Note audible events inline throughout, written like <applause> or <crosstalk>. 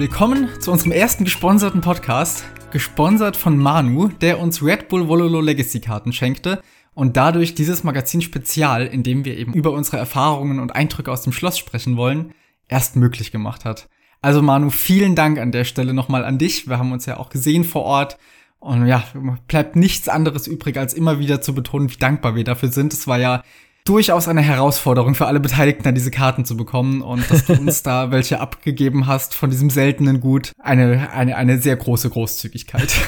Willkommen zu unserem ersten gesponserten Podcast, gesponsert von Manu, der uns Red Bull Vololo Legacy Karten schenkte und dadurch dieses Magazin Spezial, in dem wir eben über unsere Erfahrungen und Eindrücke aus dem Schloss sprechen wollen, erst möglich gemacht hat. Also Manu, vielen Dank an der Stelle nochmal an dich. Wir haben uns ja auch gesehen vor Ort. Und ja, bleibt nichts anderes übrig, als immer wieder zu betonen, wie dankbar wir dafür sind. Es war ja durchaus eine Herausforderung für alle Beteiligten, diese Karten zu bekommen und dass du uns da <laughs> welche abgegeben hast von diesem seltenen Gut. Eine, eine, eine sehr große Großzügigkeit. <laughs>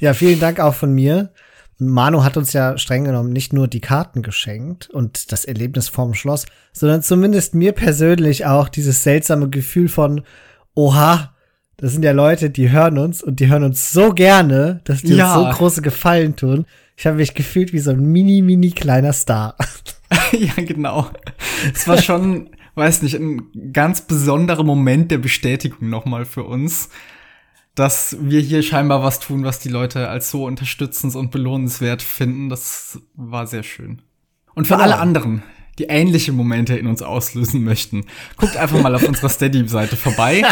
Ja, vielen Dank auch von mir. Manu hat uns ja streng genommen nicht nur die Karten geschenkt und das Erlebnis vorm Schloss, sondern zumindest mir persönlich auch dieses seltsame Gefühl von, oha, das sind ja Leute, die hören uns und die hören uns so gerne, dass die ja. uns so große Gefallen tun. Ich habe mich gefühlt wie so ein mini, mini kleiner Star. <laughs> <laughs> ja, genau. Es war schon, weiß nicht, ein ganz besonderer Moment der Bestätigung nochmal für uns, dass wir hier scheinbar was tun, was die Leute als so unterstützens- und belohnenswert finden. Das war sehr schön. Und für ja. alle anderen, die ähnliche Momente in uns auslösen möchten, guckt einfach mal auf unserer Steady-Seite vorbei.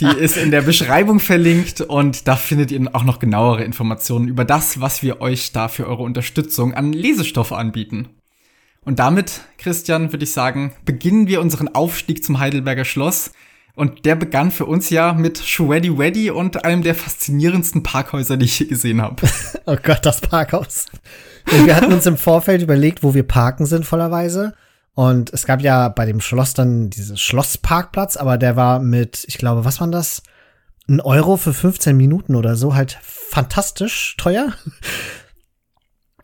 Die ist in der Beschreibung verlinkt und da findet ihr auch noch genauere Informationen über das, was wir euch da für eure Unterstützung an Lesestoff anbieten. Und damit, Christian, würde ich sagen, beginnen wir unseren Aufstieg zum Heidelberger Schloss. Und der begann für uns ja mit Shreddy Weddy und einem der faszinierendsten Parkhäuser, die ich je gesehen habe. <laughs> oh Gott, das Parkhaus. Wir hatten uns im Vorfeld überlegt, wo wir parken sinnvollerweise. Und es gab ja bei dem Schloss dann diesen Schlossparkplatz, aber der war mit, ich glaube, was war das? Ein Euro für 15 Minuten oder so, halt fantastisch teuer.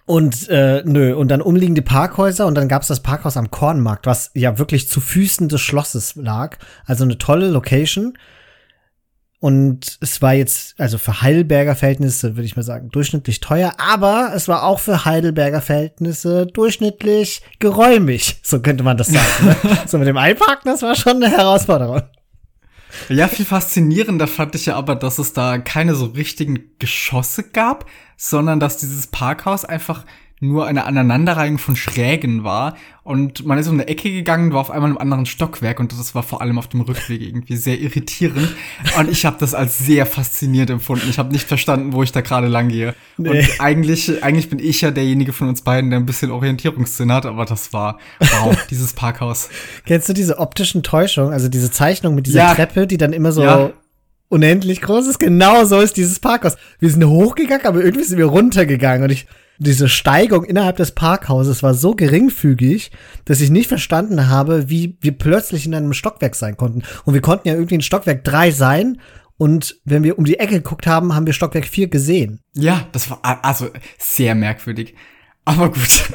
Und äh, nö, und dann umliegende Parkhäuser und dann gab's das Parkhaus am Kornmarkt, was ja wirklich zu Füßen des Schlosses lag. Also eine tolle Location. Und es war jetzt, also für Heidelberger Verhältnisse, würde ich mal sagen, durchschnittlich teuer, aber es war auch für Heidelberger Verhältnisse durchschnittlich geräumig, so könnte man das sagen. Ne? <laughs> so mit dem Einparken, das war schon eine Herausforderung. Ja, viel faszinierender fand ich ja aber, dass es da keine so richtigen Geschosse gab, sondern dass dieses Parkhaus einfach nur eine Aneinanderreihung von Schrägen war und man ist um eine Ecke gegangen, war auf einmal im anderen Stockwerk und das war vor allem auf dem Rückweg irgendwie sehr irritierend und ich habe das als sehr faszinierend empfunden. Ich habe nicht verstanden, wo ich da gerade lang gehe. Nee. Und eigentlich eigentlich bin ich ja derjenige von uns beiden, der ein bisschen Orientierungssinn hat, aber das war wow, <laughs> dieses Parkhaus. Kennst du diese optischen Täuschungen, also diese Zeichnung mit dieser ja. Treppe, die dann immer so ja unendlich groß ist. Genau so ist dieses Parkhaus. Wir sind hochgegangen, aber irgendwie sind wir runtergegangen und ich diese Steigung innerhalb des Parkhauses war so geringfügig, dass ich nicht verstanden habe, wie wir plötzlich in einem Stockwerk sein konnten. Und wir konnten ja irgendwie in Stockwerk drei sein. Und wenn wir um die Ecke geguckt haben, haben wir Stockwerk vier gesehen. Ja, das war also sehr merkwürdig. Aber gut.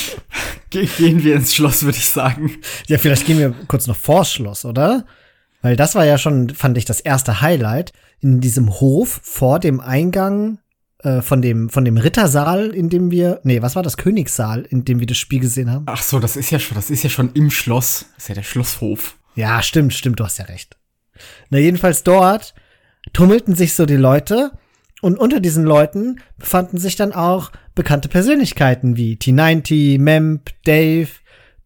<laughs> gehen wir ins Schloss, würde ich sagen. Ja, vielleicht gehen wir kurz noch vors Schloss, oder? Weil das war ja schon, fand ich, das erste Highlight. In diesem Hof vor dem Eingang äh, von dem, von dem Rittersaal, in dem wir, nee, was war das? Königssaal, in dem wir das Spiel gesehen haben? Ach so, das ist ja schon, das ist ja schon im Schloss. Das ist ja der Schlosshof. Ja, stimmt, stimmt, du hast ja recht. Na, jedenfalls dort tummelten sich so die Leute und unter diesen Leuten befanden sich dann auch bekannte Persönlichkeiten wie T90, Memp, Dave,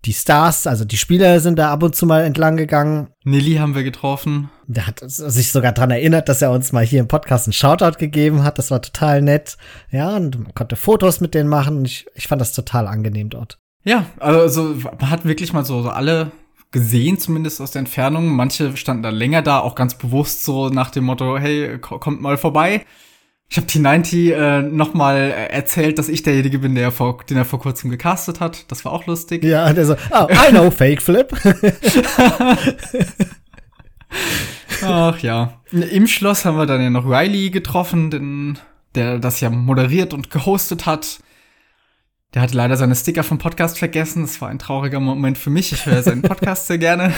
die Stars, also die Spieler sind da ab und zu mal entlang gegangen. Nilly haben wir getroffen. Der hat sich sogar dran erinnert, dass er uns mal hier im Podcast einen Shoutout gegeben hat. Das war total nett. Ja, und man konnte Fotos mit denen machen. Ich, ich fand das total angenehm dort. Ja, also man hat wirklich mal so, so alle gesehen, zumindest aus der Entfernung. Manche standen da länger da, auch ganz bewusst so nach dem Motto, hey, kommt mal vorbei. Ich habe T90 äh, nochmal äh, erzählt, dass ich derjenige bin, der vor, den er vor kurzem gecastet hat. Das war auch lustig. Ja, der so, oh, I know <laughs> Fake Flip. Ach ja. Im Schloss haben wir dann ja noch Riley getroffen, den, der das ja moderiert und gehostet hat. Der hatte leider seine Sticker vom Podcast vergessen. Das war ein trauriger Moment für mich. Ich höre seinen Podcast sehr gerne.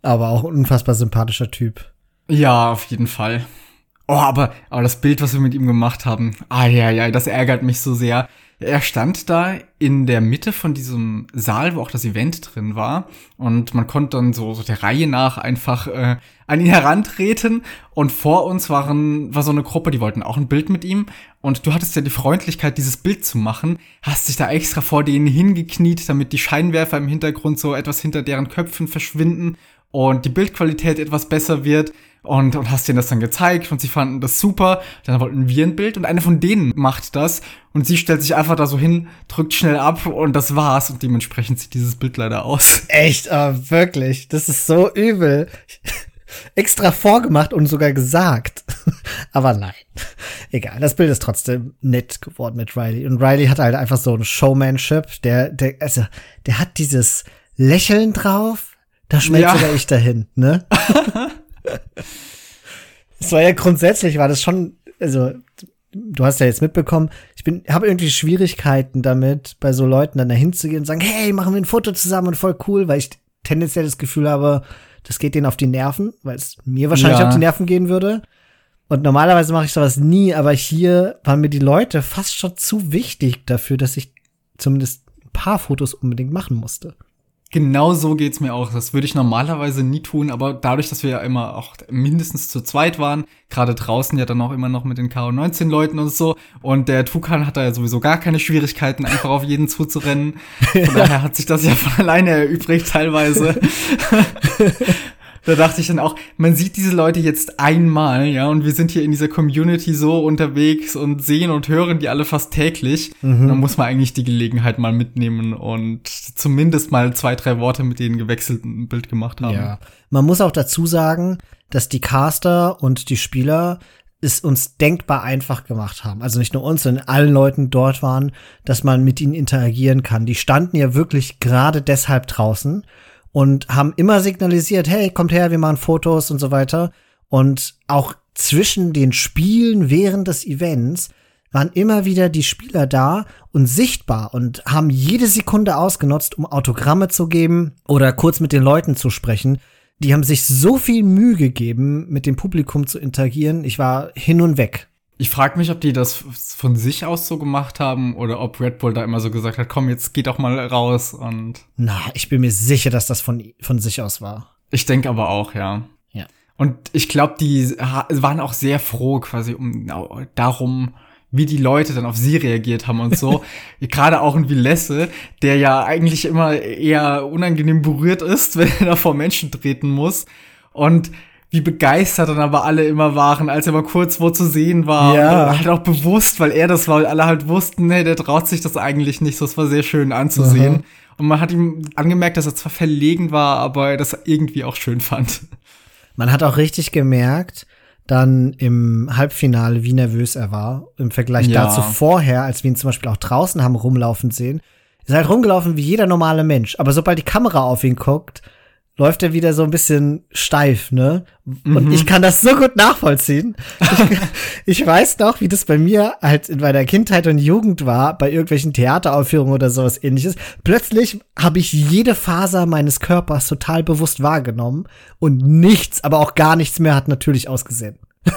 Aber auch ein unfassbar sympathischer Typ. Ja, auf jeden Fall. Oh, aber, aber das Bild, was wir mit ihm gemacht haben, ah ja, ja, das ärgert mich so sehr. Er stand da in der Mitte von diesem Saal, wo auch das Event drin war. Und man konnte dann so, so der Reihe nach einfach äh, an ihn herantreten. Und vor uns waren, war so eine Gruppe, die wollten auch ein Bild mit ihm. Und du hattest ja die Freundlichkeit, dieses Bild zu machen. Hast dich da extra vor denen hingekniet, damit die Scheinwerfer im Hintergrund so etwas hinter deren Köpfen verschwinden. Und die Bildqualität etwas besser wird und, und hast denen das dann gezeigt und sie fanden das super. Dann wollten wir ein Bild und eine von denen macht das und sie stellt sich einfach da so hin, drückt schnell ab und das war's und dementsprechend sieht dieses Bild leider aus. Echt, aber wirklich, das ist so übel. <laughs> Extra vorgemacht und sogar gesagt. <laughs> aber nein. Egal, das Bild ist trotzdem nett geworden mit Riley. Und Riley hat halt einfach so ein Showmanship, der, der, also, der hat dieses Lächeln drauf, da schmeckt ja. ich dahin, ne? <laughs> Es war ja grundsätzlich, war das schon, also du hast ja jetzt mitbekommen, ich bin, habe irgendwie Schwierigkeiten damit, bei so Leuten dann dahin zu gehen und sagen, hey, machen wir ein Foto zusammen und voll cool, weil ich tendenziell das Gefühl habe, das geht denen auf die Nerven, weil es mir wahrscheinlich ja. auf die Nerven gehen würde. Und normalerweise mache ich sowas nie, aber hier waren mir die Leute fast schon zu wichtig dafür, dass ich zumindest ein paar Fotos unbedingt machen musste. Genau so geht's mir auch. Das würde ich normalerweise nie tun, aber dadurch, dass wir ja immer auch mindestens zu zweit waren, gerade draußen ja dann auch immer noch mit den KO19-Leuten und so, und der Tukan hat da ja sowieso gar keine Schwierigkeiten, einfach auf jeden zuzurennen. Von <laughs> daher hat sich das ja von alleine erübrigt teilweise. <laughs> da dachte ich dann auch, man sieht diese Leute jetzt einmal, ja, und wir sind hier in dieser Community so unterwegs und sehen und hören die alle fast täglich. Mhm. Dann muss man eigentlich die Gelegenheit mal mitnehmen und zumindest mal zwei, drei Worte mit denen gewechselt ein Bild gemacht haben. Ja. Man muss auch dazu sagen, dass die Caster und die Spieler es uns denkbar einfach gemacht haben. Also nicht nur uns, sondern allen Leuten dort waren, dass man mit ihnen interagieren kann. Die standen ja wirklich gerade deshalb draußen und haben immer signalisiert, hey, kommt her, wir machen Fotos und so weiter. Und auch zwischen den Spielen während des Events waren immer wieder die Spieler da und sichtbar und haben jede Sekunde ausgenutzt, um Autogramme zu geben oder kurz mit den Leuten zu sprechen. Die haben sich so viel Mühe gegeben, mit dem Publikum zu interagieren. Ich war hin und weg. Ich frage mich, ob die das von sich aus so gemacht haben oder ob Red Bull da immer so gesagt hat, komm, jetzt geht doch mal raus und. Na, ich bin mir sicher, dass das von, von sich aus war. Ich denke aber auch, ja. Ja. Und ich glaube, die waren auch sehr froh quasi um darum, wie die Leute dann auf sie reagiert haben und so. <laughs> Gerade auch ein Vilesse, der ja eigentlich immer eher unangenehm berührt ist, <laughs> wenn er da vor Menschen treten muss. Und wie begeistert dann aber alle immer waren, als er mal kurz wo zu sehen war. Ja. Und halt auch bewusst, weil er das war, weil alle halt wussten, nee, der traut sich das eigentlich nicht. So, es war sehr schön anzusehen. Aha. Und man hat ihm angemerkt, dass er zwar verlegen war, aber er das irgendwie auch schön fand. Man hat auch richtig gemerkt, dann im Halbfinale, wie nervös er war. Im Vergleich ja. dazu vorher, als wir ihn zum Beispiel auch draußen haben rumlaufen sehen. Ist halt rumgelaufen wie jeder normale Mensch. Aber sobald die Kamera auf ihn guckt, läuft er wieder so ein bisschen steif, ne? Und mhm. ich kann das so gut nachvollziehen. Ich, <laughs> ich, weiß noch, wie das bei mir halt in meiner Kindheit und Jugend war, bei irgendwelchen Theateraufführungen oder sowas ähnliches. Plötzlich habe ich jede Faser meines Körpers total bewusst wahrgenommen und nichts, aber auch gar nichts mehr hat natürlich ausgesehen. <laughs>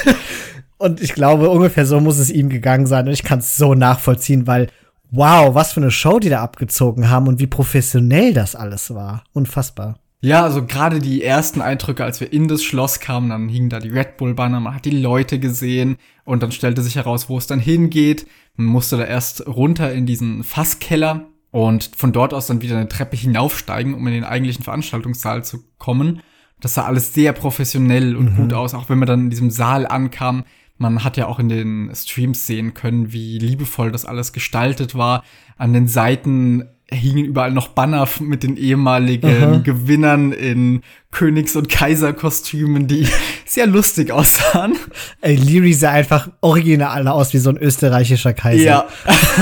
<laughs> und ich glaube, ungefähr so muss es ihm gegangen sein und ich kann es so nachvollziehen, weil wow, was für eine Show die da abgezogen haben und wie professionell das alles war. Unfassbar. Ja, also gerade die ersten Eindrücke, als wir in das Schloss kamen, dann hingen da die Red Bull Banner, man hat die Leute gesehen und dann stellte sich heraus, wo es dann hingeht. Man musste da erst runter in diesen Fasskeller und von dort aus dann wieder eine Treppe hinaufsteigen, um in den eigentlichen Veranstaltungssaal zu kommen. Das sah alles sehr professionell und mhm. gut aus, auch wenn man dann in diesem Saal ankam man hat ja auch in den Streams sehen können, wie liebevoll das alles gestaltet war. An den Seiten hingen überall noch Banner mit den ehemaligen Aha. Gewinnern in Königs- und Kaiserkostümen, die <laughs> sehr lustig aussahen. Ey, Leary sah einfach original aus wie so ein österreichischer Kaiser. Ja.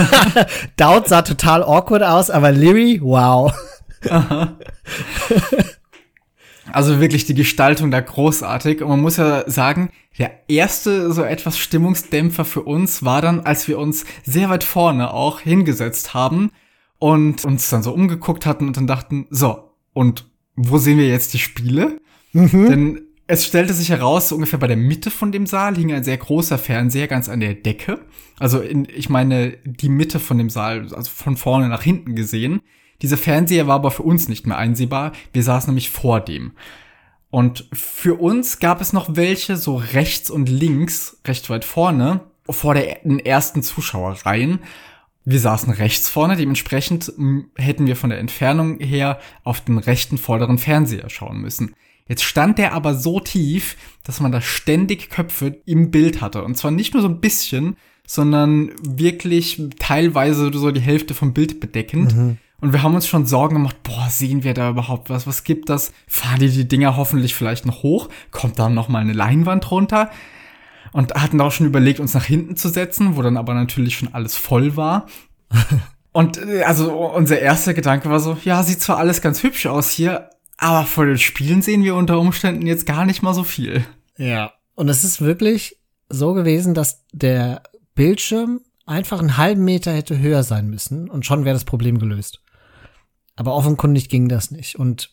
<laughs> Dowd sah total awkward aus, aber Leary, wow. Aha. Also wirklich die Gestaltung da großartig. Und man muss ja sagen, der erste so etwas Stimmungsdämpfer für uns war dann, als wir uns sehr weit vorne auch hingesetzt haben und uns dann so umgeguckt hatten und dann dachten, so, und wo sehen wir jetzt die Spiele? Mhm. Denn es stellte sich heraus, so ungefähr bei der Mitte von dem Saal hing ein sehr großer Fernseher ganz an der Decke. Also in, ich meine, die Mitte von dem Saal, also von vorne nach hinten gesehen. Dieser Fernseher war aber für uns nicht mehr einsehbar. Wir saßen nämlich vor dem. Und für uns gab es noch welche so rechts und links, recht weit vorne, vor der ersten Zuschauerreihen. Wir saßen rechts vorne, dementsprechend hätten wir von der Entfernung her auf den rechten vorderen Fernseher schauen müssen. Jetzt stand der aber so tief, dass man da ständig Köpfe im Bild hatte. Und zwar nicht nur so ein bisschen, sondern wirklich teilweise so die Hälfte vom Bild bedeckend. Mhm. Und wir haben uns schon Sorgen gemacht, boah, sehen wir da überhaupt was? Was gibt das? Fahren die die Dinger hoffentlich vielleicht noch hoch? Kommt da noch mal eine Leinwand runter? Und hatten auch schon überlegt, uns nach hinten zu setzen, wo dann aber natürlich schon alles voll war. <laughs> Und äh, also unser erster Gedanke war so, ja, sieht zwar alles ganz hübsch aus hier, aber vor den Spielen sehen wir unter Umständen jetzt gar nicht mal so viel. Ja. Und es ist wirklich so gewesen, dass der Bildschirm einfach einen halben Meter hätte höher sein müssen und schon wäre das Problem gelöst. Aber offenkundig ging das nicht. Und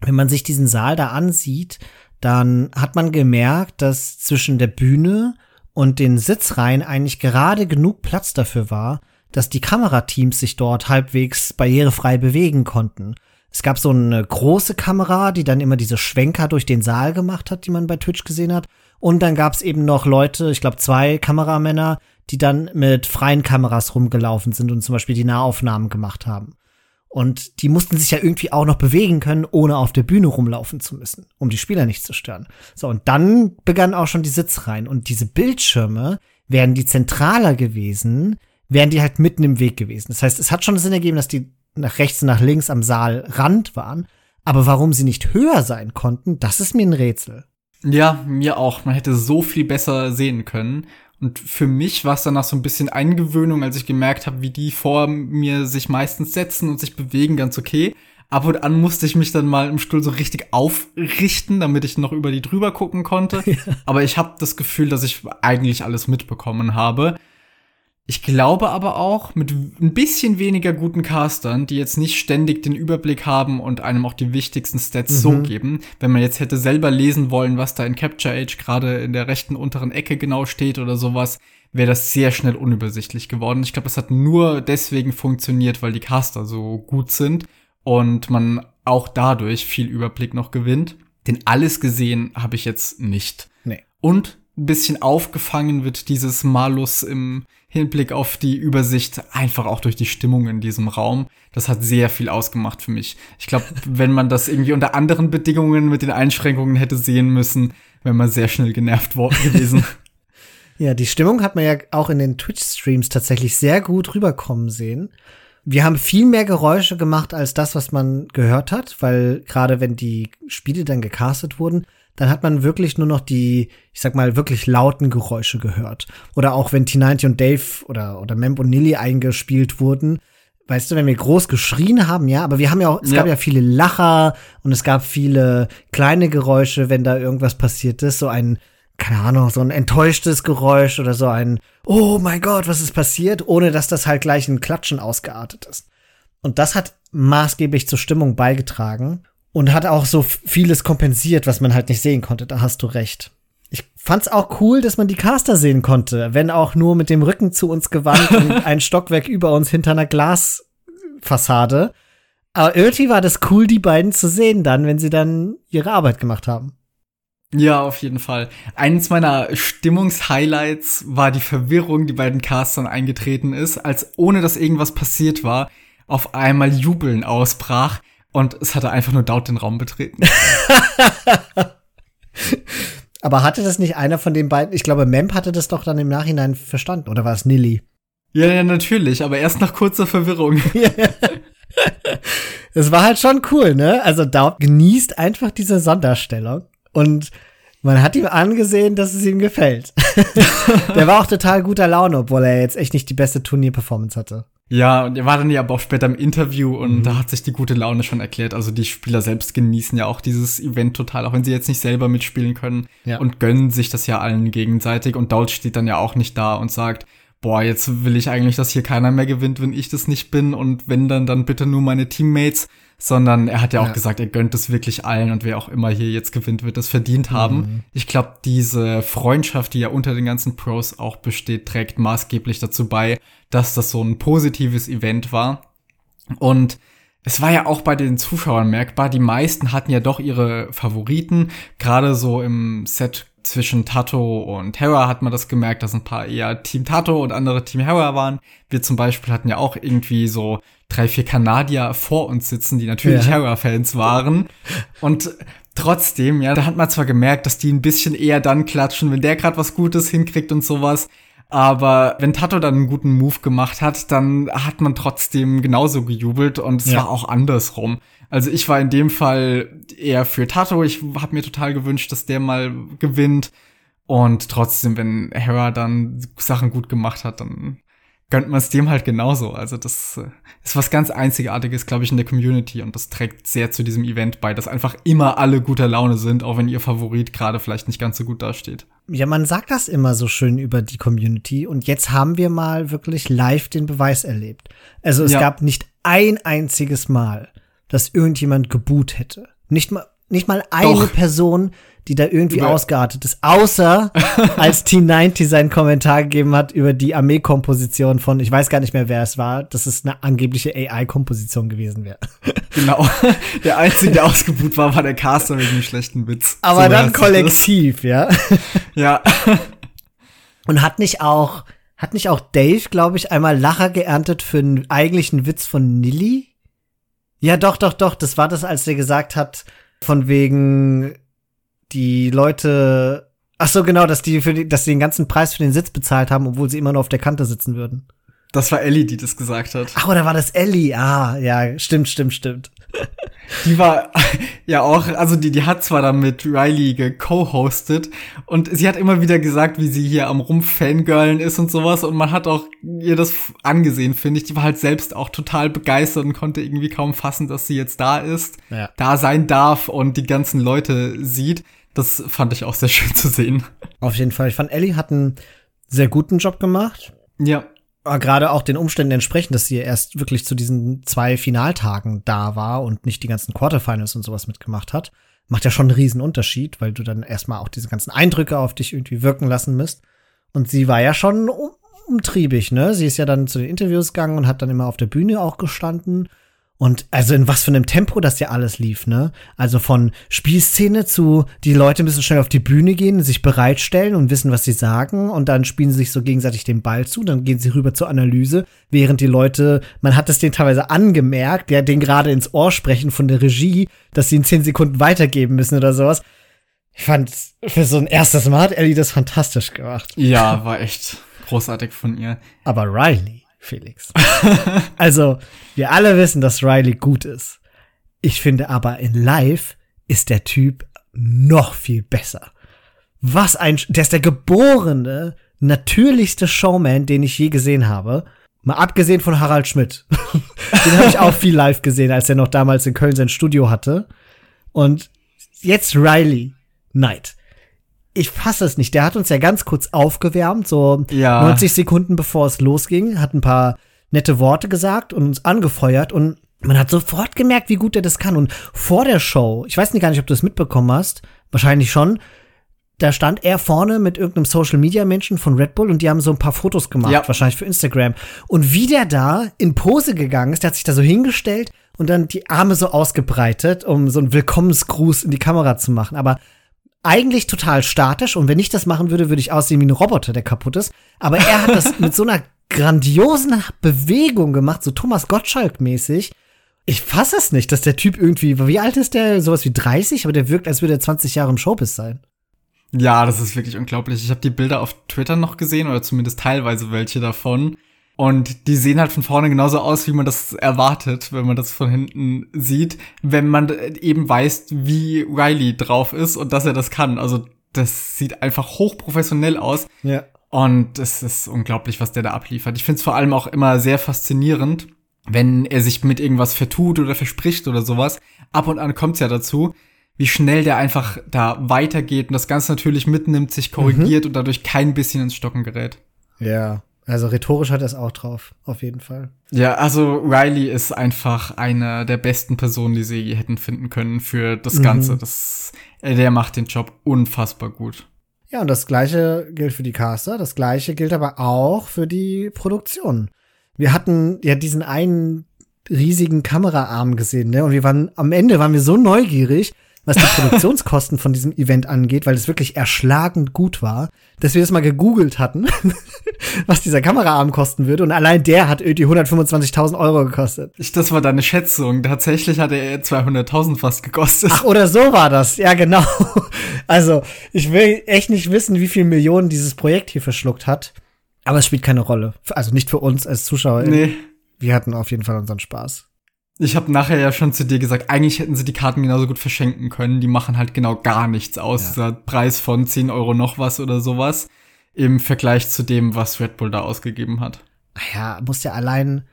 wenn man sich diesen Saal da ansieht, dann hat man gemerkt, dass zwischen der Bühne und den Sitzreihen eigentlich gerade genug Platz dafür war, dass die Kamerateams sich dort halbwegs barrierefrei bewegen konnten. Es gab so eine große Kamera, die dann immer diese Schwenker durch den Saal gemacht hat, die man bei Twitch gesehen hat. Und dann gab es eben noch Leute, ich glaube zwei Kameramänner, die dann mit freien Kameras rumgelaufen sind und zum Beispiel die Nahaufnahmen gemacht haben. Und die mussten sich ja irgendwie auch noch bewegen können, ohne auf der Bühne rumlaufen zu müssen, um die Spieler nicht zu stören. So, und dann begann auch schon die Sitzreihen. Und diese Bildschirme, wären die zentraler gewesen, wären die halt mitten im Weg gewesen. Das heißt, es hat schon Sinn ergeben, dass die nach rechts und nach links am Saalrand waren. Aber warum sie nicht höher sein konnten, das ist mir ein Rätsel. Ja, mir auch. Man hätte so viel besser sehen können. Und für mich war es danach so ein bisschen Eingewöhnung, als ich gemerkt habe, wie die vor mir sich meistens setzen und sich bewegen, ganz okay. Ab und an musste ich mich dann mal im Stuhl so richtig aufrichten, damit ich noch über die drüber gucken konnte. <laughs> Ja. Aber ich habe das Gefühl, dass ich eigentlich alles mitbekommen habe. Ich glaube aber auch, mit ein bisschen weniger guten Castern, die jetzt nicht ständig den Überblick haben und einem auch die wichtigsten Stats mhm. so geben, wenn man jetzt hätte selber lesen wollen, was da in Capture Age gerade in der rechten unteren Ecke genau steht oder sowas, wäre das sehr schnell unübersichtlich geworden. Ich glaube, es hat nur deswegen funktioniert, weil die Caster so gut sind und man auch dadurch viel Überblick noch gewinnt. Denn alles gesehen habe ich jetzt nicht. Nee. Und ein bisschen aufgefangen wird dieses Malus im Hinblick auf die Übersicht, einfach auch durch die Stimmung in diesem Raum. Das hat sehr viel ausgemacht für mich. Ich glaube, <laughs> wenn man das irgendwie unter anderen Bedingungen mit den Einschränkungen hätte sehen müssen, wäre man sehr schnell genervt worden <laughs> gewesen. ja, die Stimmung hat man ja auch in den Twitch-Streams tatsächlich sehr gut rüberkommen sehen. Wir haben viel mehr Geräusche gemacht als das, was man gehört hat, weil gerade wenn die Spiele dann gecastet wurden, dann hat man wirklich nur noch die, ich sag mal, wirklich lauten Geräusche gehört. Oder auch wenn T90 und Dave oder, oder Memp und Nilly eingespielt wurden, weißt du, wenn wir groß geschrien haben, ja, aber wir haben ja auch, es ja. gab ja viele Lacher und es gab viele kleine Geräusche, wenn da irgendwas passiert ist, so ein, keine Ahnung, so ein enttäuschtes Geräusch oder so ein, oh mein Gott, was ist passiert, ohne dass das halt gleich ein Klatschen ausgeartet ist. Und das hat maßgeblich zur Stimmung beigetragen und hat auch so vieles kompensiert, was man halt nicht sehen konnte. Da hast du recht. Ich fand's auch cool, dass man die Caster sehen konnte, wenn auch nur mit dem Rücken zu uns gewandt und <laughs> ein Stockwerk über uns hinter einer Glasfassade. Aber irgendwie war das cool, die beiden zu sehen dann, wenn sie dann ihre Arbeit gemacht haben. Ja, auf jeden Fall. Eines meiner Stimmungshighlights war die Verwirrung, die bei den Castern eingetreten ist, als ohne dass irgendwas passiert war, auf einmal Jubeln ausbrach und es hatte einfach nur Daut den Raum betreten. <laughs> Aber hatte das nicht einer von den beiden? Ich glaube, Memp hatte das doch dann im Nachhinein verstanden. Oder war es Nilly? Ja, ja, natürlich, aber erst nach kurzer Verwirrung. <laughs> <laughs> Es war halt schon cool, ne? Also Daut genießt einfach diese Sonderstellung. Und man hat ihm angesehen, dass es ihm gefällt. Der war auch total guter Laune, obwohl er jetzt echt nicht die beste Turnierperformance hatte. Ja, und er war dann ja aber auch später im Interview und mhm. da hat sich die gute Laune schon erklärt. Also die Spieler selbst genießen ja auch dieses Event total, auch wenn sie jetzt nicht selber mitspielen können ja. und gönnen sich das ja allen gegenseitig. Und Dault steht dann ja auch nicht da und sagt, boah, jetzt will ich eigentlich, dass hier keiner mehr gewinnt, wenn ich das nicht bin und wenn dann, dann bitte nur meine Teammates sondern er hat ja auch ja. gesagt, er gönnt es wirklich allen und wer auch immer hier jetzt gewinnt, wird das verdient haben. Mhm. Ich glaube, diese Freundschaft, die ja unter den ganzen Pros auch besteht, trägt maßgeblich dazu bei, dass das so ein positives Event war. Und es war ja auch bei den Zuschauern merkbar, die meisten hatten ja doch ihre Favoriten, gerade so im Set zwischen Tato und Hera hat man das gemerkt, dass ein paar eher Team Tato und andere Team Hera waren. Wir zum Beispiel hatten ja auch irgendwie so drei, vier Kanadier vor uns sitzen, die natürlich ja. Hera-Fans waren. Und trotzdem, ja, da hat man zwar gemerkt, dass die ein bisschen eher dann klatschen, wenn der gerade was Gutes hinkriegt und sowas. Aber wenn Tato dann einen guten Move gemacht hat, dann hat man trotzdem genauso gejubelt und es ja. war auch andersrum. Also ich war in dem Fall eher für Tato. Ich habe mir total gewünscht, dass der mal gewinnt. Und trotzdem, wenn Hera dann Sachen gut gemacht hat, dann gönnt man es dem halt genauso. Also das äh, ist was ganz Einzigartiges, glaube ich, in der Community und das trägt sehr zu diesem Event bei, dass einfach immer alle guter Laune sind, auch wenn ihr Favorit gerade vielleicht nicht ganz so gut dasteht. Ja, man sagt das immer so schön über die Community und jetzt haben wir mal wirklich live den Beweis erlebt. Also es ja. gab nicht ein einziges Mal, dass irgendjemand geboot hätte. Nicht mal, nicht mal eine Doch. Person, die da irgendwie über ausgeartet ist. Außer <laughs> als T90 seinen Kommentar gegeben hat über die Armeekomposition von, ich weiß gar nicht mehr, wer es war, dass es eine angebliche AI-Komposition gewesen wäre. <laughs> Genau. Der Einzige, der ausgebucht war, war der Caster wegen dem schlechten Witz. Aber so dann kollektiv, ja. <laughs> Ja. Und hat nicht auch, hat nicht auch Dave, glaube ich, einmal Lacher geerntet für einen eigentlichen Witz von Nilly? Ja, doch, doch, doch. Das war das, als der gesagt hat, von wegen, die Leute, ach so genau, dass die für die, dass sie den ganzen Preis für den Sitz bezahlt haben, obwohl sie immer nur auf der Kante sitzen würden. Das war Ellie, die das gesagt hat. Ach, oder war das Ellie? Ah, ja, stimmt, stimmt, stimmt. Die war <laughs> ja auch, also die, die hat zwar dann mit Riley geco-hostet und sie hat immer wieder gesagt, wie sie hier am Rumpf-Fangirlen ist und sowas und man hat auch ihr das angesehen, finde ich. Die war halt selbst auch total begeistert und konnte irgendwie kaum fassen, dass sie jetzt da ist, ja. da sein darf und die ganzen Leute sieht. Das fand ich auch sehr schön zu sehen. Auf jeden Fall. Ich fand, Ellie hat einen sehr guten Job gemacht. Ja. Aber gerade auch den Umständen entsprechend, dass sie erst wirklich zu diesen zwei Finaltagen da war und nicht die ganzen Quarterfinals und sowas mitgemacht hat, macht ja schon einen riesen Unterschied, weil du dann erstmal auch diese ganzen Eindrücke auf dich irgendwie wirken lassen müsst. Und sie war ja schon umtriebig, ne? Sie ist ja dann zu den Interviews gegangen und hat dann immer auf der Bühne auch gestanden und also in was für einem Tempo das ja alles lief, ne? Also von Spielszene zu, die Leute müssen schnell auf die Bühne gehen, sich bereitstellen und wissen, was sie sagen. Und dann spielen sie sich so gegenseitig den Ball zu, dann gehen sie rüber zur Analyse, während die Leute, man hat es denen teilweise angemerkt, ja, den gerade ins Ohr sprechen von der Regie, dass sie in zehn Sekunden weitergeben müssen oder sowas. Ich fand, für so ein erstes Mal hat Ellie das fantastisch gemacht. Ja, war echt großartig von ihr. Aber Riley. Felix. <laughs> also, wir alle wissen, dass Riley gut ist. Ich finde aber in Live ist der Typ noch viel besser. Was ein, der ist der geborene, natürlichste Showman, den ich je gesehen habe. Mal abgesehen von Harald Schmidt. <laughs> den habe ich auch viel live gesehen, als er noch damals in Köln sein Studio hatte. Und jetzt Riley Knight ich fasse es nicht. Der hat uns ja ganz kurz aufgewärmt, so ja. 90 Sekunden bevor es losging, hat ein paar nette Worte gesagt und uns angefeuert und man hat sofort gemerkt, wie gut er das kann. Und vor der Show, ich weiß nicht gar nicht, ob du es mitbekommen hast, wahrscheinlich schon, da stand er vorne mit irgendeinem Social Media Menschen von Red Bull und die haben so ein paar Fotos gemacht, ja. wahrscheinlich für Instagram. Und wie der da in Pose gegangen ist, der hat sich da so hingestellt und dann die Arme so ausgebreitet, um so einen Willkommensgruß in die Kamera zu machen. Aber eigentlich total statisch und wenn ich das machen würde, würde ich aussehen wie ein Roboter, der kaputt ist. Aber er hat das <laughs> mit so einer grandiosen Bewegung gemacht, so Thomas Gottschalk-mäßig. Ich fasse es nicht, dass der Typ irgendwie, wie alt ist der? Sowas wie 30, aber der wirkt, als würde er 20 Jahre im Showbiz sein. Ja, das ist wirklich unglaublich. Ich habe die Bilder auf Twitter noch gesehen oder zumindest teilweise welche davon. Und die sehen halt von vorne genauso aus, wie man das erwartet, wenn man das von hinten sieht, wenn man eben weiß, wie Riley drauf ist und dass er das kann. Also das sieht einfach hochprofessionell aus. Ja. Und es ist unglaublich, was der da abliefert. Ich finde es vor allem auch immer sehr faszinierend, wenn er sich mit irgendwas vertut oder verspricht oder sowas. Ab und an kommt's ja dazu, wie schnell der einfach da weitergeht und das Ganze natürlich mitnimmt, sich korrigiert mhm. und dadurch kein bisschen ins Stocken gerät. Ja, also rhetorisch hat er es auch drauf, auf jeden Fall. Ja, also Riley ist einfach eine der besten Personen, die sie hätten finden können für das mhm. Ganze. Das, äh, der macht den Job unfassbar gut. Ja, und das gleiche gilt für die Caster, das gleiche gilt aber auch für die Produktion. Wir hatten ja diesen einen riesigen Kameraarm gesehen, ne? Und wir waren am Ende waren wir so neugierig, was die Produktionskosten von diesem Event angeht, weil es wirklich erschlagend gut war, dass wir das mal gegoogelt hatten, <laughs> was dieser Kameraarm kosten würde. Und allein der hat irgendwie 125.000 Euro gekostet. Ich, das war deine Schätzung. Tatsächlich hat er 200.000 fast gekostet. Ach, oder so war das. Ja, genau. <laughs> Also, ich will echt nicht wissen, wie viele Millionen dieses Projekt hier verschluckt hat. Aber es spielt keine Rolle. Also nicht für uns als Zuschauer. Nee. Wir hatten auf jeden Fall unseren Spaß. Ich habe nachher ja schon zu dir gesagt, eigentlich hätten sie die Karten genauso gut verschenken können. Die machen halt genau gar nichts aus. Ja. Dieser Preis von 10 Euro noch was oder sowas. Im Vergleich zu dem, was Red Bull da ausgegeben hat. Naja, muss ja allein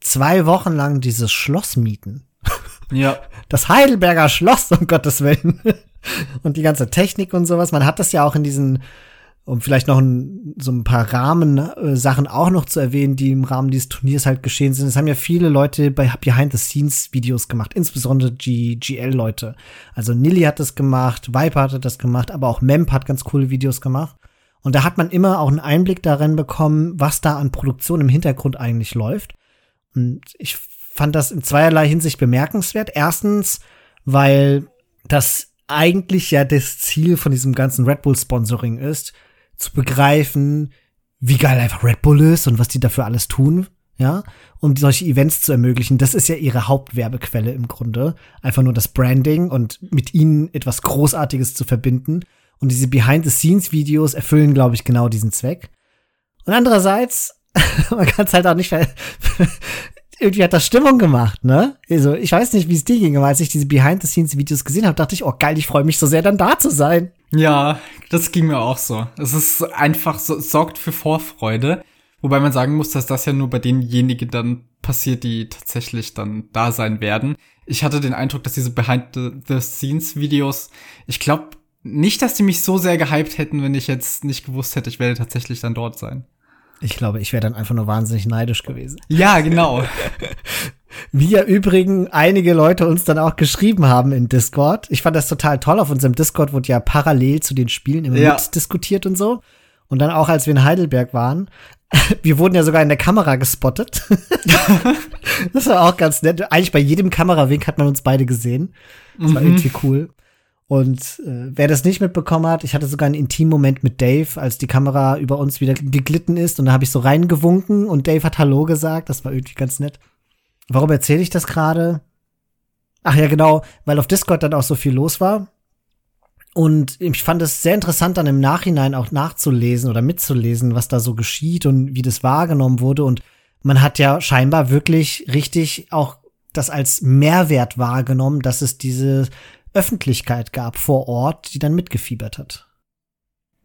zwei Wochen lang dieses Schloss mieten. <laughs> Ja. Das Heidelberger Schloss, um Gottes Willen. <laughs> Und die ganze Technik und sowas. Man hat das ja auch in diesen um vielleicht noch ein, so ein paar Rahmensachen auch noch zu erwähnen, die im Rahmen dieses Turniers halt geschehen sind. Es haben ja viele Leute bei Behind-the-Scenes-Videos gemacht, insbesondere GL-Leute. Also Nilly hat das gemacht, Viper hat das gemacht, aber auch Memp hat ganz coole Videos gemacht. Und da hat man immer auch einen Einblick darin bekommen, was da an Produktion im Hintergrund eigentlich läuft. Und ich fand das in zweierlei Hinsicht bemerkenswert. Erstens, weil das eigentlich ja das Ziel von diesem ganzen Red Bull Sponsoring ist, zu begreifen, wie geil einfach Red Bull ist und was die dafür alles tun, ja, um solche Events zu ermöglichen. Das ist ja ihre Hauptwerbequelle im Grunde. Einfach nur das Branding und mit ihnen etwas Großartiges zu verbinden. Und diese Behind-the-Scenes-Videos erfüllen, glaube ich, genau diesen Zweck. Und andererseits, <laughs> man kann es halt auch nicht <laughs> irgendwie hat das Stimmung gemacht, ne? Also, ich weiß nicht, wie es dir ging, aber als ich diese Behind-the-Scenes-Videos gesehen habe, dachte ich, oh geil, ich freue mich so sehr, dann da zu sein. Ja, das ging mir auch so. Es ist einfach so, sorgt für Vorfreude. Wobei man sagen muss, dass das ja nur bei denjenigen dann passiert, die tatsächlich dann da sein werden. Ich hatte den Eindruck, dass diese Behind-the-Scenes-Videos, ich glaube nicht, dass die mich so sehr gehypt hätten, wenn ich jetzt nicht gewusst hätte, ich werde tatsächlich dann dort sein. Ich glaube, ich wäre dann einfach nur wahnsinnig neidisch gewesen. Ja, genau. <laughs> Wie ja übrigens einige Leute uns dann auch geschrieben haben in Discord. Ich fand das total toll. Auf unserem Discord wurde ja parallel zu den Spielen immer ja. mitdiskutiert und so. Und dann auch, als wir in Heidelberg waren, <laughs> wir wurden ja sogar in der Kamera gespottet. <laughs> das war auch ganz nett. Eigentlich bei jedem Kamerawink hat man uns beide gesehen. Das war mhm. irgendwie cool. Und äh, wer das nicht mitbekommen hat, ich hatte sogar einen intimen Moment mit Dave, als die Kamera über uns wieder geglitten ist und da habe ich so reingewunken und Dave hat Hallo gesagt. Das war irgendwie ganz nett. Warum erzähle ich das gerade? Ach ja, genau, weil auf Discord dann auch so viel los war. Und ich fand es sehr interessant, dann im Nachhinein auch nachzulesen oder mitzulesen, was da so geschieht und wie das wahrgenommen wurde. Und man hat ja scheinbar wirklich richtig auch das als Mehrwert wahrgenommen, dass es diese Öffentlichkeit gab vor Ort, die dann mitgefiebert hat.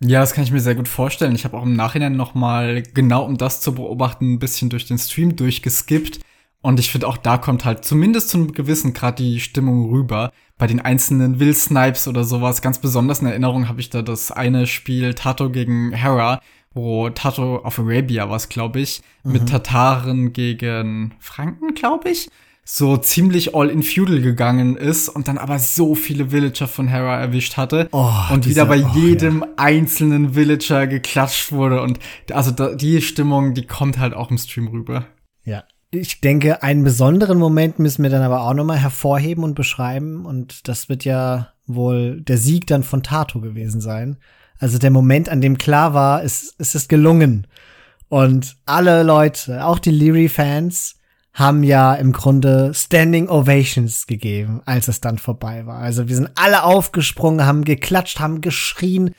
Ja, das kann ich mir sehr gut vorstellen. Ich habe auch im Nachhinein noch mal genau um das zu beobachten ein bisschen durch den Stream durchgeskippt und ich finde auch da kommt halt zumindest zu einem gewissen Grad die Stimmung rüber. Bei den einzelnen Will Snipes oder sowas ganz besonders in Erinnerung habe ich da das eine Spiel Tato gegen Hera, wo Tato of Arabia war glaube ich, mhm. mit Tataren gegen Franken, glaube ich so ziemlich all in feudal gegangen ist und dann aber so viele Villager von Hera erwischt hatte oh, und dieser, wieder bei oh, jedem ja. einzelnen Villager geklatscht wurde und also da, die Stimmung, die kommt halt auch im Stream rüber. Ja. Ich denke, einen besonderen Moment müssen wir dann aber auch nochmal hervorheben und beschreiben und das wird ja wohl der Sieg dann von Tato gewesen sein. Also der Moment, an dem klar war, es, es ist gelungen. Und alle Leute, auch die Leary-Fans, haben ja im Grunde Standing Ovations gegeben, als es dann vorbei war. Also wir sind alle aufgesprungen, haben geklatscht, haben geschrien,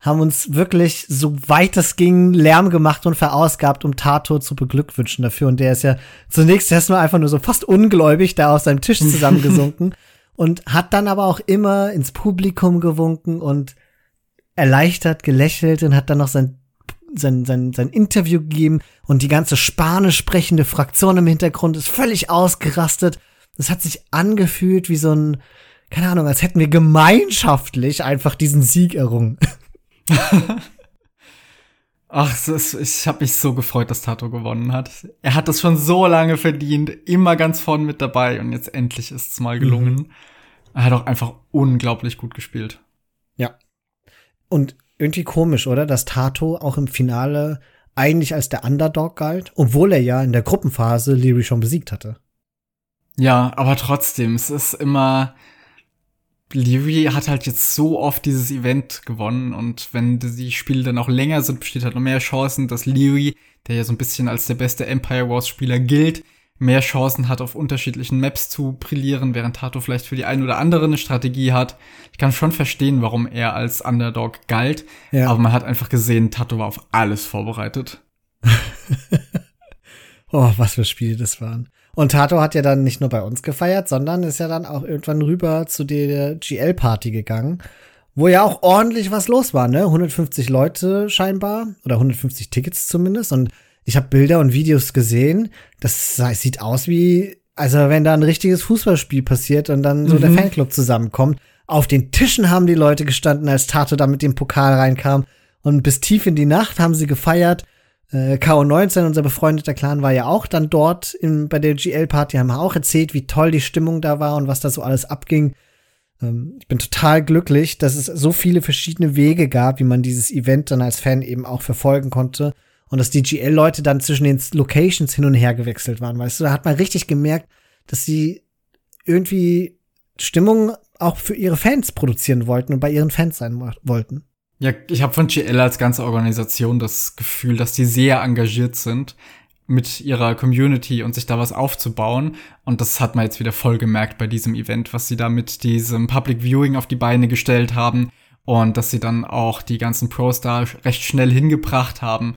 haben uns wirklich, so weit es ging, Lärm gemacht und verausgabt, um Tato zu beglückwünschen dafür. Und der ist ja zunächst erstmal einfach nur so fast ungläubig da aus seinem Tisch <laughs> zusammengesunken und hat dann aber auch immer ins Publikum gewunken und erleichtert gelächelt und hat dann noch sein sein, sein, sein Interview gegeben und die ganze spanisch sprechende Fraktion im Hintergrund ist völlig ausgerastet. Es hat sich angefühlt wie so ein, keine Ahnung, als hätten wir gemeinschaftlich einfach diesen Sieg errungen. <laughs> Ach, ist, ich habe mich so gefreut, dass Tato gewonnen hat. Er hat das schon so lange verdient, immer ganz vorn mit dabei und jetzt endlich ist es mal gelungen. Mhm. Er hat auch einfach unglaublich gut gespielt. Ja. Und irgendwie komisch, oder? Dass Tato auch im Finale eigentlich als der Underdog galt, obwohl er ja in der Gruppenphase Leary schon besiegt hatte. Ja, aber trotzdem, es ist immer, Leary hat halt jetzt so oft dieses Event gewonnen und wenn die Spiele dann auch länger sind, besteht halt noch mehr Chancen, dass Leary, der ja so ein bisschen als der beste Empire Wars Spieler gilt, mehr Chancen hat, auf unterschiedlichen Maps zu brillieren, während Tato vielleicht für die eine oder andere eine Strategie hat. Ich kann schon verstehen, warum er als Underdog galt, ja. aber man hat einfach gesehen, Tato war auf alles vorbereitet. <laughs> oh, was für Spiele das waren. Und Tato hat ja dann nicht nur bei uns gefeiert, sondern ist ja dann auch irgendwann rüber zu der GL-Party gegangen, wo ja auch ordentlich was los war, ne? 150 Leute scheinbar oder 150 Tickets zumindest und ich habe Bilder und Videos gesehen. Das sieht aus wie, also wenn da ein richtiges Fußballspiel passiert und dann so mhm. der Fanclub zusammenkommt. Auf den Tischen haben die Leute gestanden, als Tato da mit dem Pokal reinkam. Und bis tief in die Nacht haben sie gefeiert. Äh, KO19, unser befreundeter Clan, war ja auch dann dort in, bei der GL-Party, haben auch erzählt, wie toll die Stimmung da war und was da so alles abging. Ähm, ich bin total glücklich, dass es so viele verschiedene Wege gab, wie man dieses Event dann als Fan eben auch verfolgen konnte und dass die GL-Leute dann zwischen den Locations hin und her gewechselt waren, weißt du, da hat man richtig gemerkt, dass sie irgendwie Stimmung auch für ihre Fans produzieren wollten und bei ihren Fans sein wollten. Ja, ich habe von GL als ganze Organisation das Gefühl, dass die sehr engagiert sind mit ihrer Community und sich da was aufzubauen. Und das hat man jetzt wieder voll gemerkt bei diesem Event, was sie da mit diesem Public Viewing auf die Beine gestellt haben und dass sie dann auch die ganzen Pros da recht schnell hingebracht haben.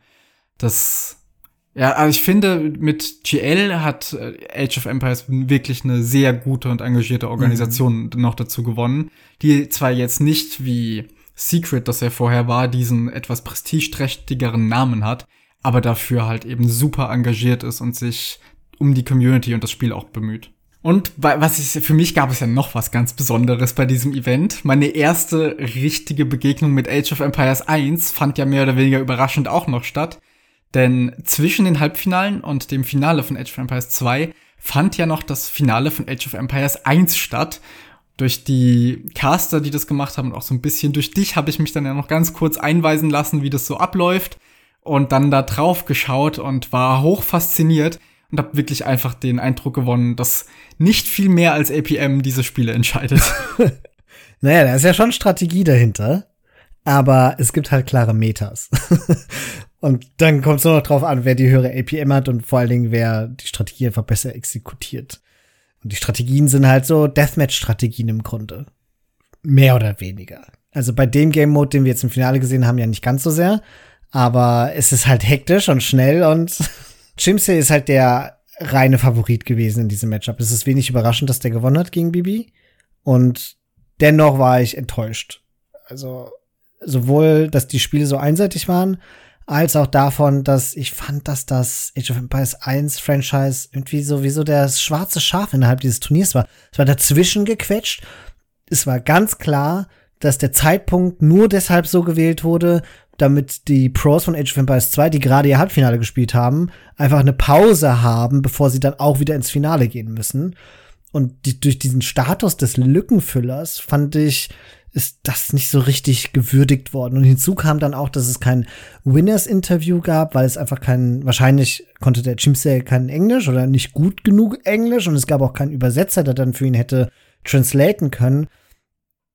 Das ja, also ich finde, mit GL hat äh, Age of Empires wirklich eine sehr gute und engagierte Organisation mhm. noch dazu gewonnen, die zwar jetzt nicht wie Secret, das er vorher war, diesen etwas prestigeträchtigeren Namen hat, aber dafür halt eben super engagiert ist und sich um die Community und das Spiel auch bemüht. Und was ich, für mich gab es ja noch was ganz Besonderes bei diesem Event. Meine erste richtige Begegnung mit Age of Empires 1 fand ja mehr oder weniger überraschend auch noch statt. Denn zwischen den Halbfinalen und dem Finale von Age of Empires 2 fand ja noch das Finale von Age of Empires 1 statt. Durch die Caster, die das gemacht haben und auch so ein bisschen durch dich habe ich mich dann ja noch ganz kurz einweisen lassen, wie das so abläuft und dann da drauf geschaut und war hoch fasziniert und habe wirklich einfach den Eindruck gewonnen, dass nicht viel mehr als APM diese Spiele entscheidet. <laughs> naja, da ist ja schon Strategie dahinter, aber es gibt halt klare Metas. <laughs> Und dann kommt es nur noch drauf an, wer die höhere APM hat und vor allen Dingen, wer die Strategie einfach besser exekutiert. Und die Strategien sind halt so Deathmatch-Strategien im Grunde. Mehr oder weniger. Also bei dem Game Mode, den wir jetzt im Finale gesehen haben, ja nicht ganz so sehr. Aber es ist halt hektisch und schnell und <laughs> Chimsey ist halt der reine Favorit gewesen in diesem Matchup. Es ist wenig überraschend, dass der gewonnen hat gegen Bibi. Und dennoch war ich enttäuscht. Also sowohl, dass die Spiele so einseitig waren, als auch davon, dass ich fand, dass das Age of Empires 1 Franchise irgendwie sowieso das schwarze Schaf innerhalb dieses Turniers war. Es war dazwischen gequetscht. Es war ganz klar, dass der Zeitpunkt nur deshalb so gewählt wurde, damit die Pros von Age of Empires 2, die gerade ihr Halbfinale gespielt haben, einfach eine Pause haben, bevor sie dann auch wieder ins Finale gehen müssen. Und die, durch diesen Status des Lückenfüllers fand ich, ist das nicht so richtig gewürdigt worden. Und hinzu kam dann auch, dass es kein Winners-Interview gab, weil es einfach kein, wahrscheinlich konnte der Chimsey kein Englisch oder nicht gut genug Englisch und es gab auch keinen Übersetzer, der dann für ihn hätte translaten können.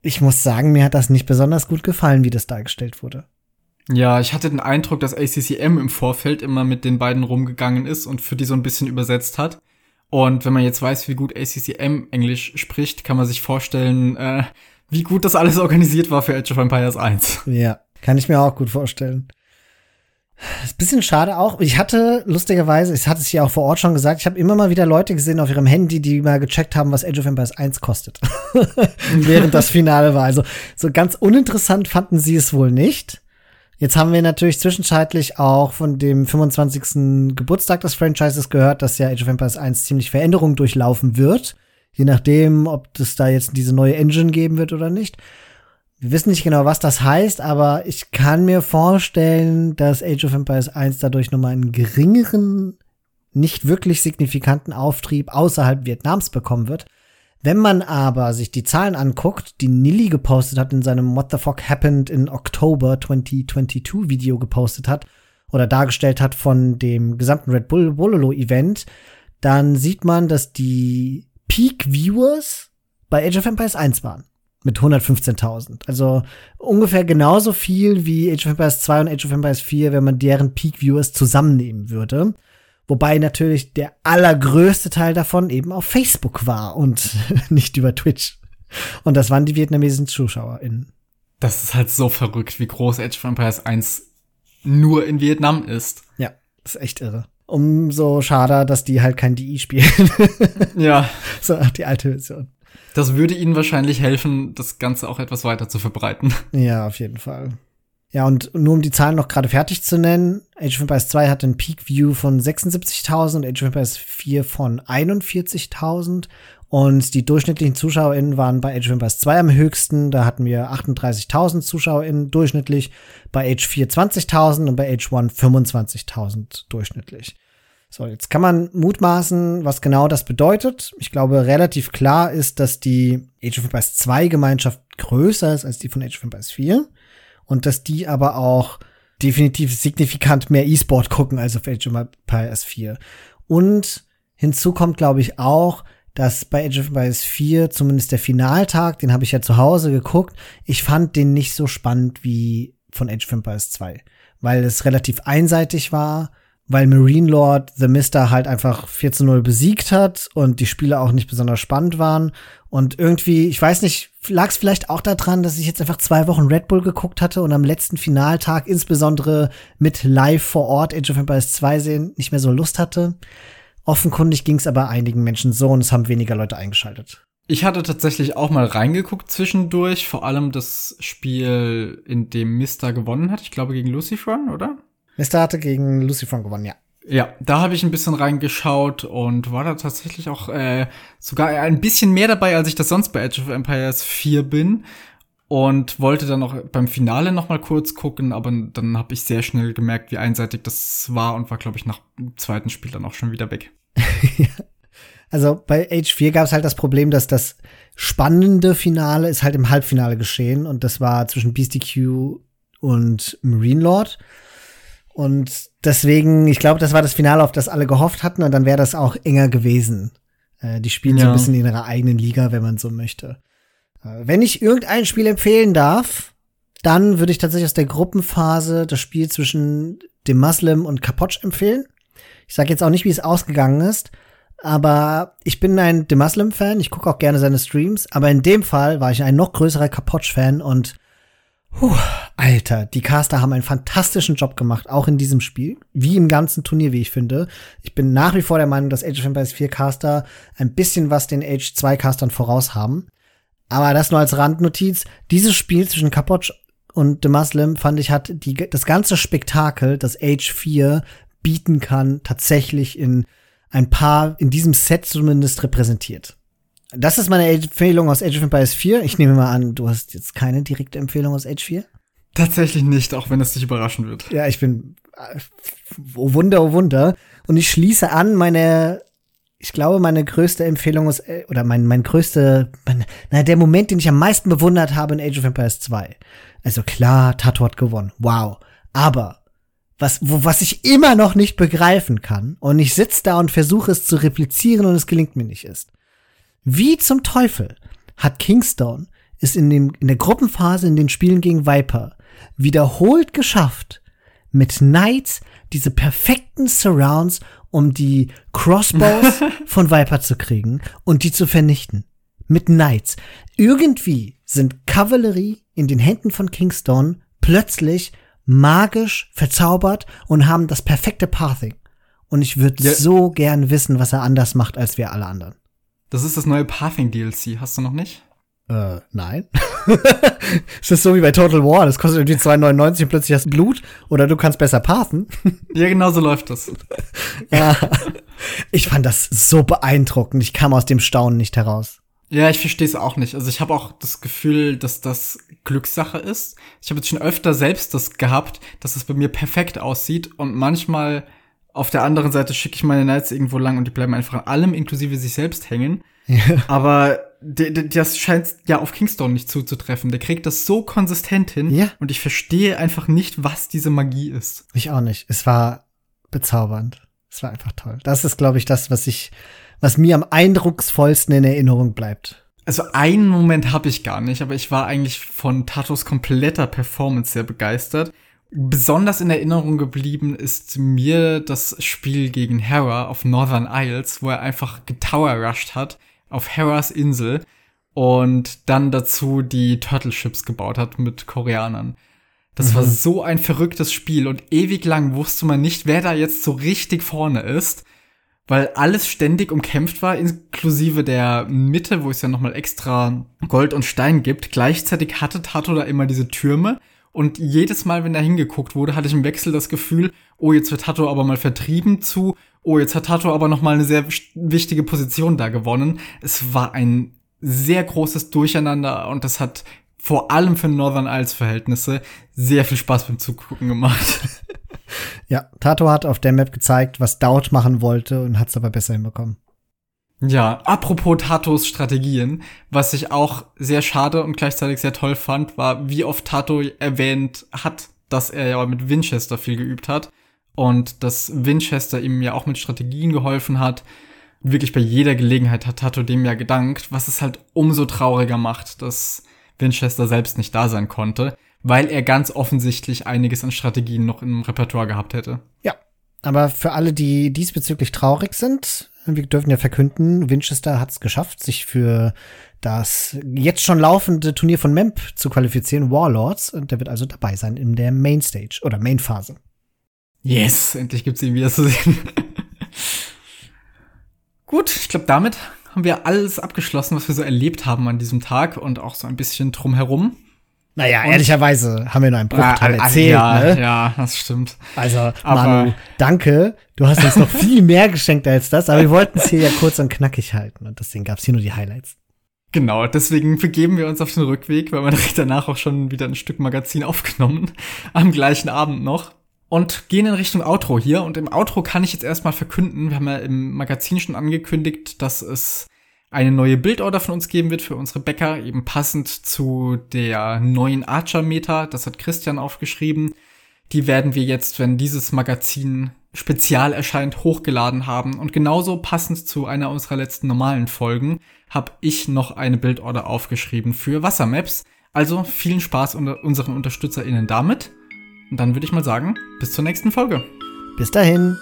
Ich muss sagen, mir hat das nicht besonders gut gefallen, wie das dargestellt wurde. Ja, ich hatte den Eindruck, dass ACCM im Vorfeld immer mit den beiden rumgegangen ist und für die so ein bisschen übersetzt hat. Und wenn man jetzt weiß, wie gut ACCM Englisch spricht, kann man sich vorstellen, äh, wie gut das alles organisiert war für Age of Empires 1. Ja, kann ich mir auch gut vorstellen. Ist ein bisschen schade auch. Ich hatte lustigerweise, ich hatte es ja auch vor Ort schon gesagt, ich habe immer mal wieder Leute gesehen auf ihrem Handy, die mal gecheckt haben, was Age of Empires 1 kostet. <laughs> Während das Finale war. Also so ganz uninteressant fanden sie es wohl nicht. Jetzt haben wir natürlich zwischenzeitlich auch von dem 25. Geburtstag des Franchises gehört, dass ja Age of Empires 1 ziemlich Veränderungen durchlaufen wird. Je nachdem, ob es da jetzt diese neue Engine geben wird oder nicht. Wir wissen nicht genau, was das heißt, aber ich kann mir vorstellen, dass Age of Empires 1 dadurch nochmal einen geringeren, nicht wirklich signifikanten Auftrieb außerhalb Vietnams bekommen wird. Wenn man aber sich die Zahlen anguckt, die Nilly gepostet hat in seinem What the Fuck Happened in October 2022 Video gepostet hat oder dargestellt hat von dem gesamten Red Bull Wololo Event, dann sieht man, dass die Peak Viewers bei Age of Empires 1 waren. mit 115.000. Also ungefähr genauso viel wie Age of Empires 2 und Age of Empires 4, wenn man deren Peak Viewers zusammennehmen würde. Wobei natürlich der allergrößte Teil davon eben auf Facebook war und <laughs> nicht über Twitch. Und das waren die vietnamesischen ZuschauerInnen. Das ist halt so verrückt, wie groß Age of Empires 1 nur in Vietnam ist. Ja, ist echt irre. Umso schade, dass die halt kein DI spielen. <laughs> ja. So, die alte Version. Das würde ihnen wahrscheinlich helfen, das Ganze auch etwas weiter zu verbreiten. Ja, auf jeden Fall. Ja, und nur um die Zahlen noch gerade fertig zu nennen, Age of Empires 2 hat einen Peak View von 76.000 und Age of Empires 4 von 41.000 und die durchschnittlichen ZuschauerInnen waren bei Age of Empires 2 am höchsten. Da hatten wir 38.000 ZuschauerInnen durchschnittlich, bei Age 4 20.000 und bei Age 1 25.000 durchschnittlich. So, jetzt kann man mutmaßen, was genau das bedeutet. Ich glaube, relativ klar ist, dass die Age of Empires 2 Gemeinschaft größer ist als die von Age of Empires 4 und dass die aber auch definitiv signifikant mehr E-Sport gucken als auf Age of Empires 4. Und hinzu kommt, glaube ich, auch, dass bei Age of Empires 4 zumindest der Finaltag, den habe ich ja zu Hause geguckt, ich fand den nicht so spannend wie von Age of Empires 2, weil es relativ einseitig war weil Marine Lord The Mister halt einfach 4 zu 0 besiegt hat und die Spiele auch nicht besonders spannend waren. Und irgendwie, ich weiß nicht, lag es vielleicht auch daran, dass ich jetzt einfach zwei Wochen Red Bull geguckt hatte und am letzten Finaltag, insbesondere mit live vor Ort Age of Empires 2 sehen, nicht mehr so Lust hatte. Offenkundig ging es aber einigen Menschen so und es haben weniger Leute eingeschaltet. Ich hatte tatsächlich auch mal reingeguckt zwischendurch, vor allem das Spiel, in dem Mister gewonnen hat. Ich glaube gegen Lucifer, oder? Mister hatte gegen Lucy Frank gewonnen, ja. Ja, da habe ich ein bisschen reingeschaut und war da tatsächlich auch äh, sogar ein bisschen mehr dabei, als ich das sonst bei Edge of Empires 4 bin. Und wollte dann noch beim Finale noch mal kurz gucken, aber dann habe ich sehr schnell gemerkt, wie einseitig das war und war, glaube ich, nach dem zweiten Spiel dann auch schon wieder weg. <laughs> Also bei Age 4 gab es halt das Problem, dass das spannende Finale ist halt im Halbfinale geschehen und das war zwischen Beastie Q und Marine Lord. Und deswegen, ich glaube, das war das Finale, auf das alle gehofft hatten, und dann wäre das auch enger gewesen. Äh, die spielen ja. so ein bisschen in ihrer eigenen Liga, wenn man so möchte. Äh, wenn ich irgendein Spiel empfehlen darf, dann würde ich tatsächlich aus der Gruppenphase das Spiel zwischen dem Muslim und Kapotsch empfehlen. Ich sage jetzt auch nicht, wie es ausgegangen ist, aber ich bin ein The Muslim-Fan, ich gucke auch gerne seine Streams, aber in dem Fall war ich ein noch größerer Kapotsch-Fan und Puh, Alter, die Caster haben einen fantastischen Job gemacht, auch in diesem Spiel, wie im ganzen Turnier, wie ich finde. Ich bin nach wie vor der Meinung, dass Age of Empires 4 Caster ein bisschen was den Age 2 Castern voraus haben. Aber das nur als Randnotiz. Dieses Spiel zwischen Kapotsch und The Muslim fand ich hat die, das ganze Spektakel, das Age 4 bieten kann, tatsächlich in ein paar, in diesem Set zumindest repräsentiert. Das ist meine Empfehlung aus Age of Empires 4. Ich nehme mal an, du hast jetzt keine direkte Empfehlung aus Age 4? Tatsächlich nicht, auch wenn es dich überraschen wird. Ja, ich bin, oh Wunder, oh Wunder. Und ich schließe an meine, ich glaube, meine größte Empfehlung aus, oder mein, mein größte, mein, na, der Moment, den ich am meisten bewundert habe in Age of Empires 2. Also klar, Tato hat gewonnen. Wow. Aber was, wo, was ich immer noch nicht begreifen kann, und ich sitze da und versuche es zu replizieren und es gelingt mir nicht ist. Wie zum Teufel hat Kingstone es in, dem, in der Gruppenphase in den Spielen gegen Viper wiederholt geschafft, mit Knights diese perfekten Surrounds, um die Crossbows <laughs> von Viper zu kriegen und die zu vernichten. Mit Knights. Irgendwie sind Kavallerie in den Händen von Kingstone plötzlich magisch verzaubert und haben das perfekte Pathing. Und ich würde ja. so gern wissen, was er anders macht als wir alle anderen. Das ist das neue Pathing DLC. Hast du noch nicht? Äh, nein. <laughs> ist das so wie bei Total War? Das kostet irgendwie 2,99 und plötzlich hast du Blut oder du kannst besser pathen. <laughs> ja, genau so läuft das. ja. Ich fand das so beeindruckend. Ich kam aus dem Staunen nicht heraus. Ja, ich verstehe es auch nicht. Also ich habe auch das Gefühl, dass das Glückssache ist. Ich habe jetzt schon öfter selbst das gehabt, dass es bei mir perfekt aussieht und manchmal auf der anderen Seite schicke ich meine Knights irgendwo lang und die bleiben einfach an allem inklusive sich selbst hängen. Ja. Aber das scheint ja auf Kingstone nicht zuzutreffen. Der kriegt das so konsistent hin ja. und ich verstehe einfach nicht, was diese Magie ist. Ich auch nicht. Es war bezaubernd. Es war einfach toll. Das ist, glaube ich, das, was ich, was mir am eindrucksvollsten in Erinnerung bleibt. Also einen Moment habe ich gar nicht, aber ich war eigentlich von Tatos kompletter Performance sehr begeistert. Besonders in Erinnerung geblieben ist mir das Spiel gegen Hera auf Northern Isles, wo er einfach getower rushed hat auf Heras Insel und dann dazu die Turtle Ships gebaut hat mit Koreanern. Das mhm. war so ein verrücktes Spiel und ewig lang wusste man nicht, wer da jetzt so richtig vorne ist, weil alles ständig umkämpft war, inklusive der Mitte, wo es ja nochmal extra Gold und Stein gibt. Gleichzeitig hatte Tato da immer diese Türme und jedes Mal, wenn da hingeguckt wurde, hatte ich im Wechsel das Gefühl, oh, jetzt wird Tato aber mal vertrieben zu, oh, jetzt hat Tato aber nochmal eine sehr wichtige Position da gewonnen. Es war ein sehr großes Durcheinander und das hat vor allem für Northern Isles Verhältnisse sehr viel Spaß beim Zugucken gemacht. <laughs> Ja, Tato hat auf der Map gezeigt, was Doubt machen wollte und hat es aber besser hinbekommen. Ja, apropos Tatos Strategien, was ich auch sehr schade und gleichzeitig sehr toll fand, war, wie oft Tato erwähnt hat, dass er ja mit Winchester viel geübt hat und dass Winchester ihm ja auch mit Strategien geholfen hat wirklich bei jeder Gelegenheit hat Tato dem ja gedankt, was es halt umso trauriger macht, dass Winchester selbst nicht da sein konnte, weil er ganz offensichtlich einiges an Strategien noch im Repertoire gehabt hätte. Ja, aber für alle, die diesbezüglich traurig sind, wir dürfen ja verkünden, Winchester hat es geschafft, sich für das jetzt schon laufende Turnier von Memp zu qualifizieren, Warlords, und der wird also dabei sein in der Mainstage oder Mainphase. Yes, endlich gibt's ihn wieder zu sehen. <laughs> Gut, ich glaube, damit haben wir alles abgeschlossen, was wir so erlebt haben an diesem Tag und auch so ein bisschen drumherum. Naja, und ehrlicherweise haben wir nur einen Bruchteil ah, erzählt. Ja, ne? ja, das stimmt. Also, aber Manu, danke. Du hast uns noch viel mehr geschenkt als das, aber wir wollten es hier ja kurz und knackig halten und deswegen gab es hier nur die Highlights. Genau, deswegen begeben wir uns auf den Rückweg, weil wir direkt danach auch schon wieder ein Stück Magazin aufgenommen, am gleichen Abend noch und gehen in Richtung Outro hier. Und im Outro kann ich jetzt erstmal verkünden, wir haben ja im Magazin schon angekündigt, dass es eine neue Bildorder von uns geben wird für unsere Bäcker, eben passend zu der neuen Archer-Meter. Das hat Christian aufgeschrieben. Die werden wir jetzt, wenn dieses Magazin spezial erscheint, hochgeladen haben. Und genauso passend zu einer unserer letzten normalen Folgen habe ich noch eine Bildorder aufgeschrieben für Wassermaps. Also vielen Spaß unter unseren UnterstützerInnen damit. Und dann würde ich mal sagen, bis zur nächsten Folge. Bis dahin.